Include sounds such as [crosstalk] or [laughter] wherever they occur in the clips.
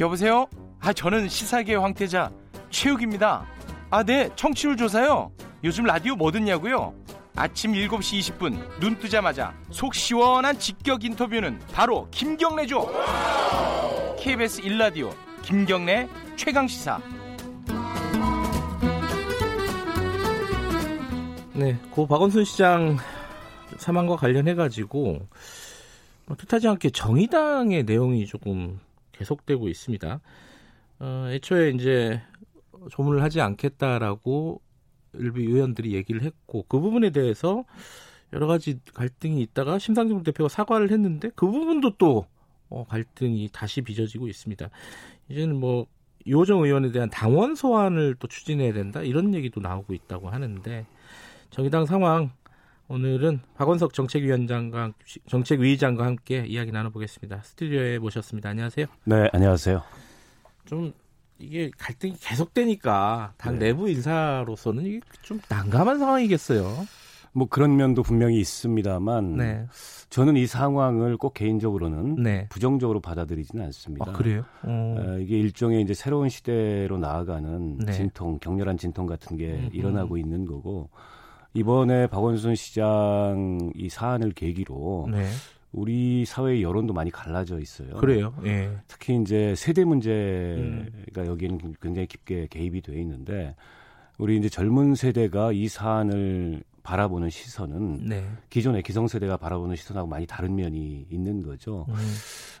여보세요? 아, 저는 시사계 황태자 최욱입니다. 아, 네, 청취율 조사요. 요즘 라디오 뭐 듣냐고요? 아침 7시 20분 눈 뜨자마자 속 시원한 직격 인터뷰는 바로 김경래죠. KBS 1라디오 김경래 최강 시사. 네, 고 박원순 시장 사망과 관련해 가지고 뭐 뜻하지 않게 정의당의 내용이 조금 계속되고 있습니다. 어, 애초에 이제 조문을 하지 않겠다라고 일부 의원들이 얘기를 했고 그 부분에 대해서 여러 가지 갈등이 있다가 심상정 대표가 사과를 했는데 그 부분도 또 어, 갈등이 다시 빚어지고 있습니다. 이제는 뭐 유호정 의원에 대한 당원 소환을 또 추진해야 된다 이런 얘기도 나오고 있다고 하는데 정의당 상황 오늘은 박원석 정책위원장과 정책위의장과 함께 이야기 나눠보겠습니다. 스튜디오에 모셨습니다. 안녕하세요. 네, 안녕하세요. 좀 이게 갈등이 계속되니까 당 네. 내부 인사로서는 이게 좀 난감한 상황이겠어요. 뭐 그런 면도 분명히 있습니다만 네. 저는 이 상황을 꼭 개인적으로는 네. 부정적으로 받아들이지는 않습니다. 아, 그래요? 어... 이게 일종의 이제 새로운 시대로 나아가는 네. 진통, 격렬한 진통 같은 게 음, 일어나고 있는 거고 이번에 박원순 시장 이 사안을 계기로 네. 우리 사회의 여론도 많이 갈라져 있어요. 그래요. 예. 특히 이제 세대 문제가 음. 여기는 굉장히 깊게 개입이 돼 있는데 우리 이제 젊은 세대가 이 사안을 바라보는 시선은 네. 기존의 기성세대가 바라보는 시선하고 많이 다른 면이 있는 거죠. 음.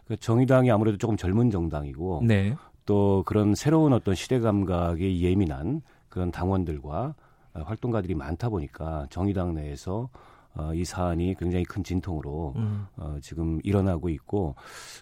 그 정의당이 아무래도 조금 젊은 정당이고 네. 또 그런 새로운 어떤 시대 감각에 예민한 그런 당원들과 활동가들이 많다 보니까 정의당 내에서 어, 이 사안이 굉장히 큰 진통으로 음. 어, 지금 일어나고 있고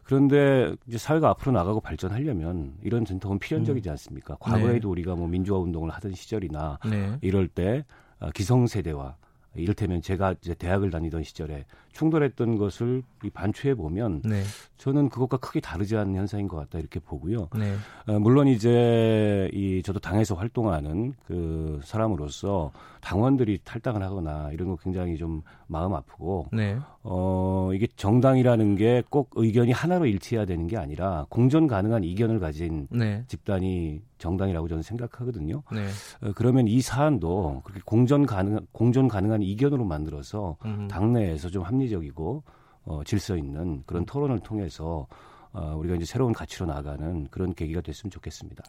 그런데 이제 사회가 앞으로 나가고 발전하려면 이런 진통은 필연적이지 음. 않습니까? 과거에도 네. 우리가 뭐 민주화 운동을 하던 시절이나 네. 이럴 때 어, 기성세대와 이를테면 제가 이제 대학을 다니던 시절에 충돌했던 것을 반추해 보면 네. 저는 그것과 크게 다르지 않은 현상인 것 같다 이렇게 보고요. 네. 어, 물론 이제 이 저도 당에서 활동하는 그 사람으로서 당원들이 탈당을 하거나 이런 거 굉장히 좀 마음 아프고 네. 어 이게 정당이라는 게 꼭 의견이 하나로 일치해야 되는 게 아니라 공존 가능한 이견을 가진 네. 집단이 정당이라고 저는 생각하거든요. 네. 어, 그러면 이 사안도 그렇게 공존 가능 공존 가능한 이견으로 만들어서 음. 당내에서 좀 합리 적이고 어, 질서 있는 그런 토론을 통해서 어, 우리가 이제 새로운 가치로 나아가는 그런 계기가 됐으면 좋겠습니다.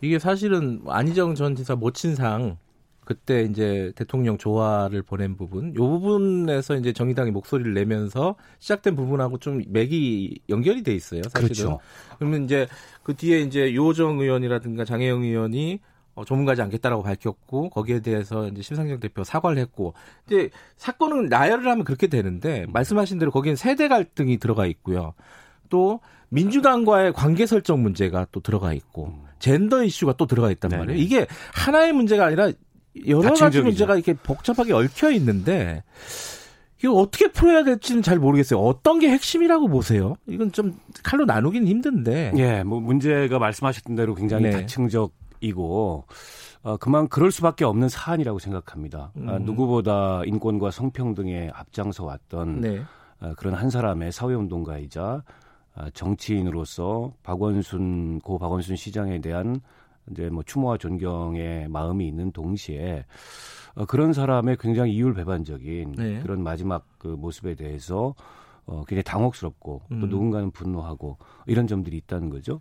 이게 사실은 안희정 전 지사 모친상 그때 이제 대통령 조화를 보낸 부분, 요 부분에서 이제 정의당이 목소리를 내면서 시작된 부분하고 좀 맥이 연결이 돼 있어요. 사실은. 그렇죠. 그러면 이제 그 뒤에 이제 요정 의원이라든가 장혜영 의원이 어, 조문가지 않겠다라고 밝혔고 거기에 대해서 이제 심상정 대표 사과를 했고 이제 사건은 나열을 하면 그렇게 되는데 말씀하신 대로 거기는 세대 갈등이 들어가 있고요. 또 민주당과의 관계 설정 문제가 또 들어가 있고 젠더 이슈가 또 들어가 있단 네네. 말이에요. 이게 하나의 문제가 아니라 여러 가지 문제가 이렇게 복잡하게 얽혀 있는데 이거 어떻게 풀어야 될지는 잘 모르겠어요. 어떤 게 핵심이라고 보세요? 이건 좀 칼로 나누긴 힘든데. 예, 뭐 문제가 말씀하셨던 대로 굉장히 네. 다층적 이고 어, 그만 그럴 수밖에 없는 사안이라고 생각합니다. 아, 음. 아, 누구보다 인권과 성평등에 앞장서 왔던 네. 아, 그런 한 사람의 사회운동가이자 아, 정치인으로서 박원순 고 박원순 시장에 대한 이제 뭐 추모와 존경의 마음이 있는 동시에 어, 그런 사람의 굉장히 이율배반적인 네. 그런 마지막 그 모습에 대해서 어, 굉장히 당혹스럽고 또 음. 누군가는 분노하고 이런 점들이 있다는 거죠.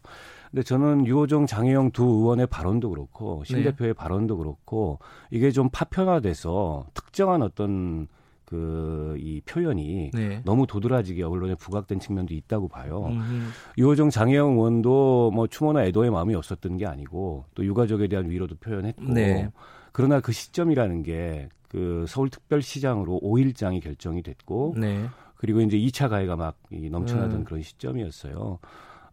근데 저는 유호정, 장혜영 두 의원의 발언도 그렇고 신 네. 대표의 발언도 그렇고 이게 좀 파편화돼서 특정한 어떤 그이 표현이 네. 너무 도드라지게 언론에 부각된 측면도 있다고 봐요. 음. 유호정 장혜영 의원도 뭐 추모나 애도의 마음이 없었던 게 아니고 또 유가족에 대한 위로도 표현했고 네. 그러나 그 시점이라는 게 그 서울특별시장으로 5일장이 결정이 됐고 네. 그리고 이제 2차 가해가 막 넘쳐나던 음. 그런 시점이었어요.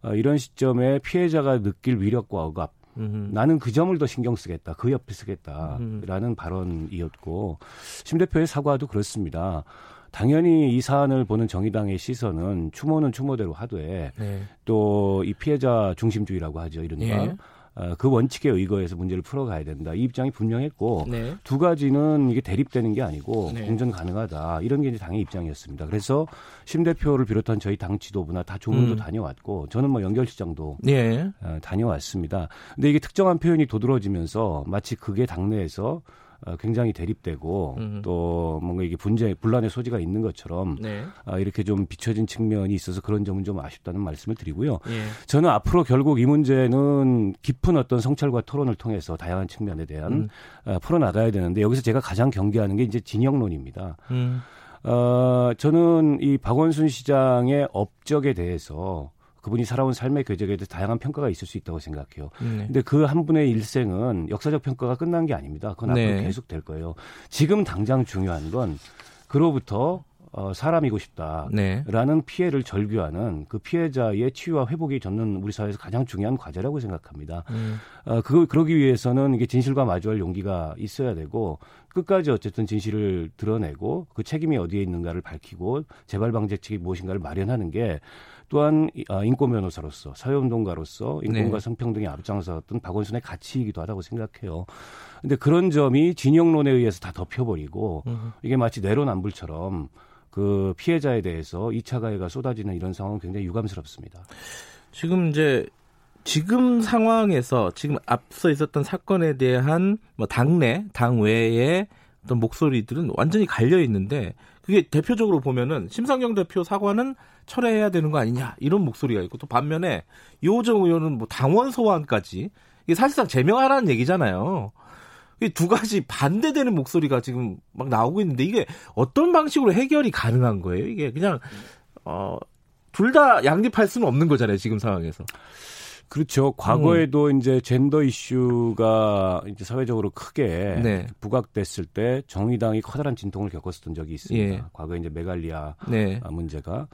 어, 이런 시점에 피해자가 느낄 위력과 억압 음흠. 나는 그 점을 더 신경 쓰겠다. 그 옆에 쓰겠다라는 음흠. 발언이었고 심 대표의 사과도 그렇습니다. 당연히 이 사안을 보는 정의당의 시선은 추모는 추모대로 하되 네. 또이 피해자 중심주의라고 하죠. 이른바 예. 어, 그 원칙에 의거해서 문제를 풀어가야 된다. 이 입장이 분명했고 네. 두 가지는 이게 대립되는 게 아니고 네. 공전 가능하다. 이런 게 이제 당의 입장이었습니다. 그래서 심 대표를 비롯한 저희 당 지도부나 다 조문도 음. 다녀왔고 저는 뭐 연결시장도 네. 어, 다녀왔습니다. 근데 이게 특정한 표현이 도드러지면서 마치 그게 당내에서 어, 굉장히 대립되고 음. 또 뭔가 이게 분쟁 분란의 소지가 있는 것처럼 네. 어, 이렇게 좀 비춰진 측면이 있어서 그런 점은 좀 아쉽다는 말씀을 드리고요. 예. 저는 앞으로 결국 이 문제는 깊은 어떤 성찰과 토론을 통해서 다양한 측면에 대한 음. 어, 풀어나가야 되는데 여기서 제가 가장 경계하는 게 이제 진영론입니다. 음. 어, 저는 이 박원순 시장의 업적에 대해서 그분이 살아온 삶의 궤적에 대해서 다양한 평가가 있을 수 있다고 생각해요. 네. 근데 그 한 분의 일생은 역사적 평가가 끝난 게 아닙니다. 그건 네. 앞으로 계속 될 거예요. 지금 당장 중요한 건 그로부터 어, 사람이고 싶다라는 네. 피해를 절규하는 그 피해자의 치유와 회복이 저는 우리 사회에서 가장 중요한 과제라고 생각합니다. 음. 어, 그 그러기 위해서는 이게 진실과 마주할 용기가 있어야 되고 끝까지 어쨌든 진실을 드러내고 그 책임이 어디에 있는가를 밝히고 재발 방지책이 무엇인가를 마련하는 게 또한 아, 인권 변호사로서 사회운동가로서 인권과 네. 성평등에 앞장서었던 박원순의 가치이기도 하다고 생각해요. 근데 그런 점이 진영론에 의해서 다 덮여버리고 음. 이게 마치 내로남불처럼 그 피해자에 대해서 2차 가해가 쏟아지는 이런 상황은 굉장히 유감스럽습니다. 지금 이제 지금 상황에서 지금 앞서 있었던 사건에 대한 뭐 당내, 당 외의 어떤 목소리들은 완전히 갈려 있는데 그게 대표적으로 보면은 심상정 대표 사과는 철회해야 되는 거 아니냐 이런 목소리가 있고 또 반면에 이호정 의원은 뭐 당원 소환까지 이게 사실상 제명하라는 얘기잖아요. 두 가지 반대되는 목소리가 지금 막 나오고 있는데 이게 어떤 방식으로 해결이 가능한 거예요? 이게 그냥 어, 둘 다 양립할 수는 없는 거잖아요, 지금 상황에서. 그렇죠. 과거에도 음. 이제 젠더 이슈가 이제 사회적으로 크게 네. 부각됐을 때 정의당이 커다란 진통을 겪었었던 적이 있습니다. 예. 과거에 이제 메갈리아 네. 문제가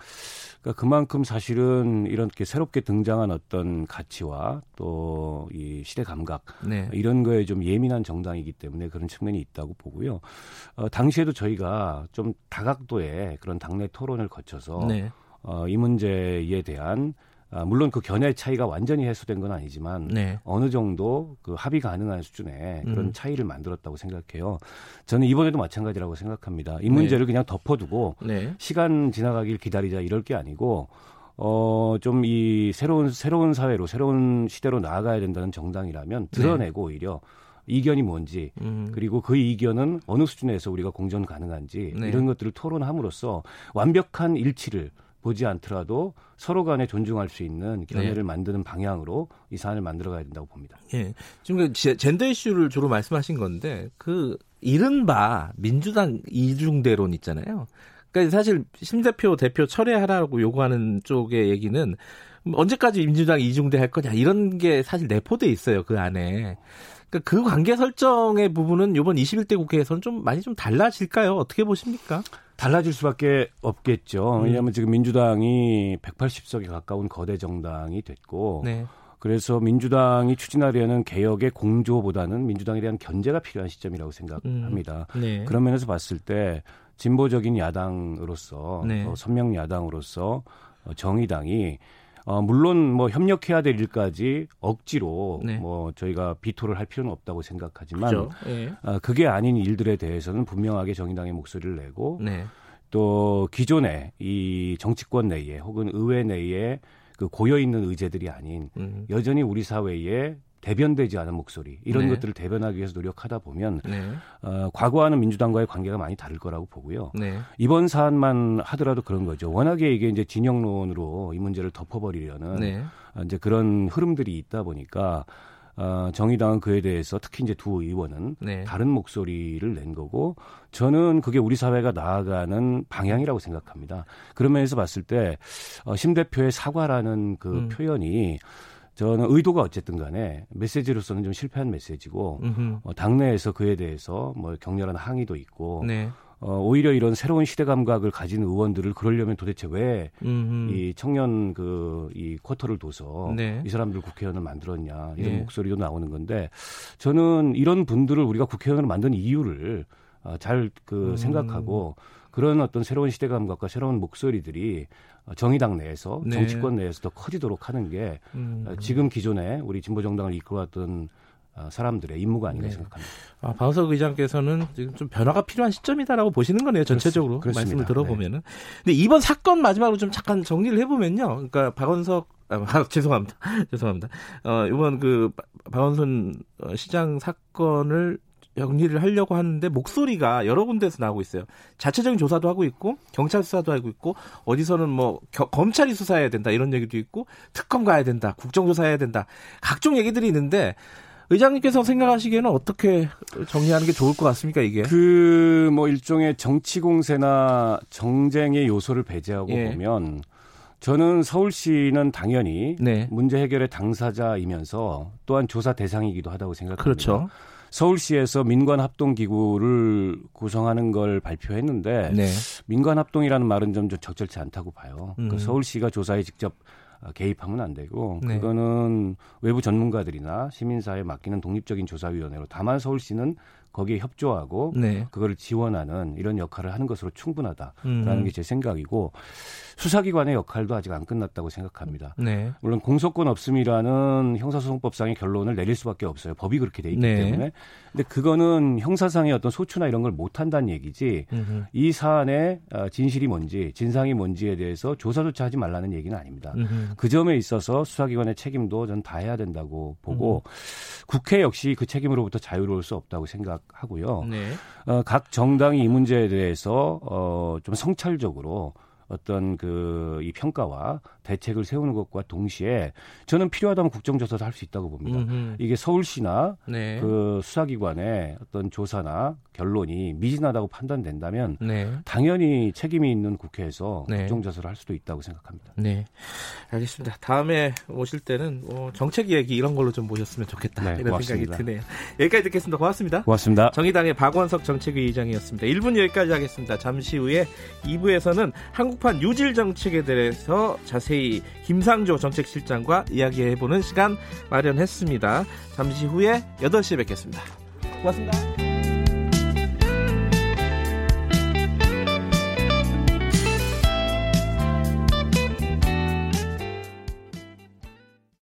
그러니까 그만큼 사실은 이렇게 새롭게 등장한 어떤 가치와 또 이 시대 감각 네. 이런 거에 좀 예민한 정당이기 때문에 그런 측면이 있다고 보고요. 어, 당시에도 저희가 좀 다각도의 그런 당내 토론을 거쳐서 네. 어, 이 문제에 대한 아, 물론 그 견해 차이가 완전히 해소된 건 아니지만 네. 어느 정도 그 합의 가능한 수준의 그런 음. 차이를 만들었다고 생각해요. 저는 이번에도 마찬가지라고 생각합니다. 이 문제를 네. 그냥 덮어두고 네. 시간 지나가길 기다리자 이럴 게 아니고 어, 좀 이 새로운, 새로운 사회로, 새로운 시대로 나아가야 된다는 정당이라면 드러내고 네. 오히려 이견이 뭔지 음. 그리고 그 이견은 어느 수준에서 우리가 공존 가능한지 네. 이런 것들을 토론함으로써 완벽한 일치를 보지 않더라도 서로 간에 존중할 수 있는 견해를 네. 만드는 방향으로 이 사안을 만들어 가야 된다고 봅니다. 예. 지금 그 젠더 이슈를 주로 말씀하신 건데 그 이른바 민주당 이중대론 있잖아요. 그러니까 사실 심 대표 대표 철회하라고 요구하는 쪽의 얘기는 언제까지 민주당 이중대 할 거냐 이런 게 사실 내포돼 있어요 그 안에. 그러니까 그 관계 설정의 부분은 이번 21대 국회에서는 좀 많이 좀 달라질까요? 어떻게 보십니까? 달라질 수밖에 없겠죠. 음. 왜냐하면 지금 민주당이 180석에 가까운 거대 정당이 됐고 네. 그래서 민주당이 추진하려는 개혁의 공조보다는 민주당에 대한 견제가 필요한 시점이라고 생각합니다. 음. 네. 그런 면에서 봤을 때 진보적인 야당으로서 네. 어, 선명 야당으로서 어, 정의당이 어, 물론 뭐 협력해야 될 일까지 억지로 네. 뭐 저희가 비토를 할 필요는 없다고 생각하지만 그렇죠. 네. 어, 그게 아닌 일들에 대해서는 분명하게 정의당의 목소리를 내고 네. 또 기존의 이 정치권 내에 혹은 의회 내에 그 고여 있는 의제들이 아닌 음. 여전히 우리 사회에 대변되지 않은 목소리 이런 네. 것들을 대변하기 위해서 노력하다 보면 네. 어, 과거와는 민주당과의 관계가 많이 다를 거라고 보고요. 네. 이번 사안만 하더라도 그런 거죠. 워낙에 이게 이제 진영론으로 이 문제를 덮어버리려는 네. 어, 이제 그런 흐름들이 있다 보니까 어, 정의당은 그에 대해서 특히 이제 두 의원은 네. 다른 목소리를 낸 거고 저는 그게 우리 사회가 나아가는 방향이라고 생각합니다. 그런 면에서 봤을 때 어, 심 대표의 사과라는 그 음. 표현이 저는 의도가 어쨌든 간에 메시지로서는 좀 실패한 메시지고 어, 당내에서 그에 대해서 뭐 격렬한 항의도 있고 네. 어, 오히려 이런 새로운 시대 감각을 가진 의원들을 그러려면 도대체 왜 이 청년 그 이 쿼터를 둬서 네. 이 사람들 국회의원을 만들었냐 이런 네. 목소리도 나오는 건데 저는 이런 분들을 우리가 국회의원으로 만든 이유를 어, 잘그 음. 생각하고 그런 어떤 새로운 시대 감각과 새로운 목소리들이 정의당 내에서 네. 정치권 내에서 더 커지도록 하는 게 음. 지금 기존에 우리 진보 정당을 이끌어왔던 어, 사람들의 임무가 아닌가 네. 생각합니다. 아, 박원석 의장께서는 지금 좀 변화가 필요한 시점이다라고 보시는 거네요. 전체적으로 그렇습, 말씀을 들어보면은. 네. 근데 이번 사건 마지막으로 좀 잠깐 정리를 해보면요. 그러니까 박원석 아, [laughs] 죄송합니다. [laughs] 죄송합니다. 어, 이번 그 박원순 어, 시장 사건을 정리를 하려고 하는데 목소리가 여러 군데서 나오고 있어요. 자체적인 조사도 하고 있고 경찰 수사도 하고 있고 어디서는 뭐 겨, 검찰이 수사해야 된다 이런 얘기도 있고 특검 가야 된다 국정조사해야 된다 각종 얘기들이 있는데 의장님께서 생각하시기에는 어떻게 정리하는 게 좋을 것 같습니까 이게? 그 뭐 일종의 정치 공세나 정쟁의 요소를 배제하고 예. 보면 저는 서울시는 당연히 네. 문제 해결의 당사자이면서 또한 조사 대상이기도 하다고 생각합니다. 그렇죠. 서울시에서 민관 합동 기구를 구성하는 걸 발표했는데 네. 민관 합동이라는 말은 좀 적절치 않다고 봐요. 그 음. 그 서울시가 조사에 직접 개입하면 안 되고 네. 그거는 외부 전문가들이나 시민사회에 맡기는 독립적인 조사위원회로 다만 서울시는 거기에 협조하고 네. 그거를 지원하는 이런 역할을 하는 것으로 충분하다라는 음. 게제 생각이고 수사기관의 역할도 아직 안 끝났다고 생각합니다. 네. 물론 공소권 없음이라는 형사소송법상의 결론을 내릴 수밖에 없어요. 법이 그렇게 돼 있기 네. 때문에. 근데 그거는 형사상의 어떤 소추나 이런 걸 못 한다는 얘기지. 음흠. 이 사안의 어, 진실이 뭔지, 진상이 뭔지에 대해서 조사조차 하지 말라는 얘기는 아닙니다. 음흠. 그 점에 있어서 수사기관의 책임도 전다 해야 된다고 보고 음흠. 국회 역시 그 책임으로부터 자유로울 수 없다고 생각 하고요. 네. 어, 각 정당이 이 문제에 대해서 어, 좀 성찰적으로 어떤 그 이 평가와 대책을 세우는 것과 동시에 저는 필요하다면 국정조사도 할 수 있다고 봅니다. 음흠. 이게 서울시나 네. 그 수사기관의 어떤 조사나 결론이 미진하다고 판단된다면 네. 당연히 책임이 있는 국회에서 네. 국정조사를 할 수도 있다고 생각합니다. 네, 알겠습니다. 다음에 오실 때는 뭐 정책 얘기 이런 걸로 좀 모셨으면 좋겠다 네, 이런 고맙습니다. 생각이 드네요. 여기까지 듣겠습니다. 고맙습니다. 고맙습니다. 정의당의 박원석 정책위 의장이었습니다. 1분 여기까지 하겠습니다. 잠시 후에 2부에서는 한국판 유질 정책에 대해서 자세히 김상조 정책실장과 이야기해보는 시간 마련했습니다. 잠시 후에 8시에 뵙겠습니다. 고맙습니다.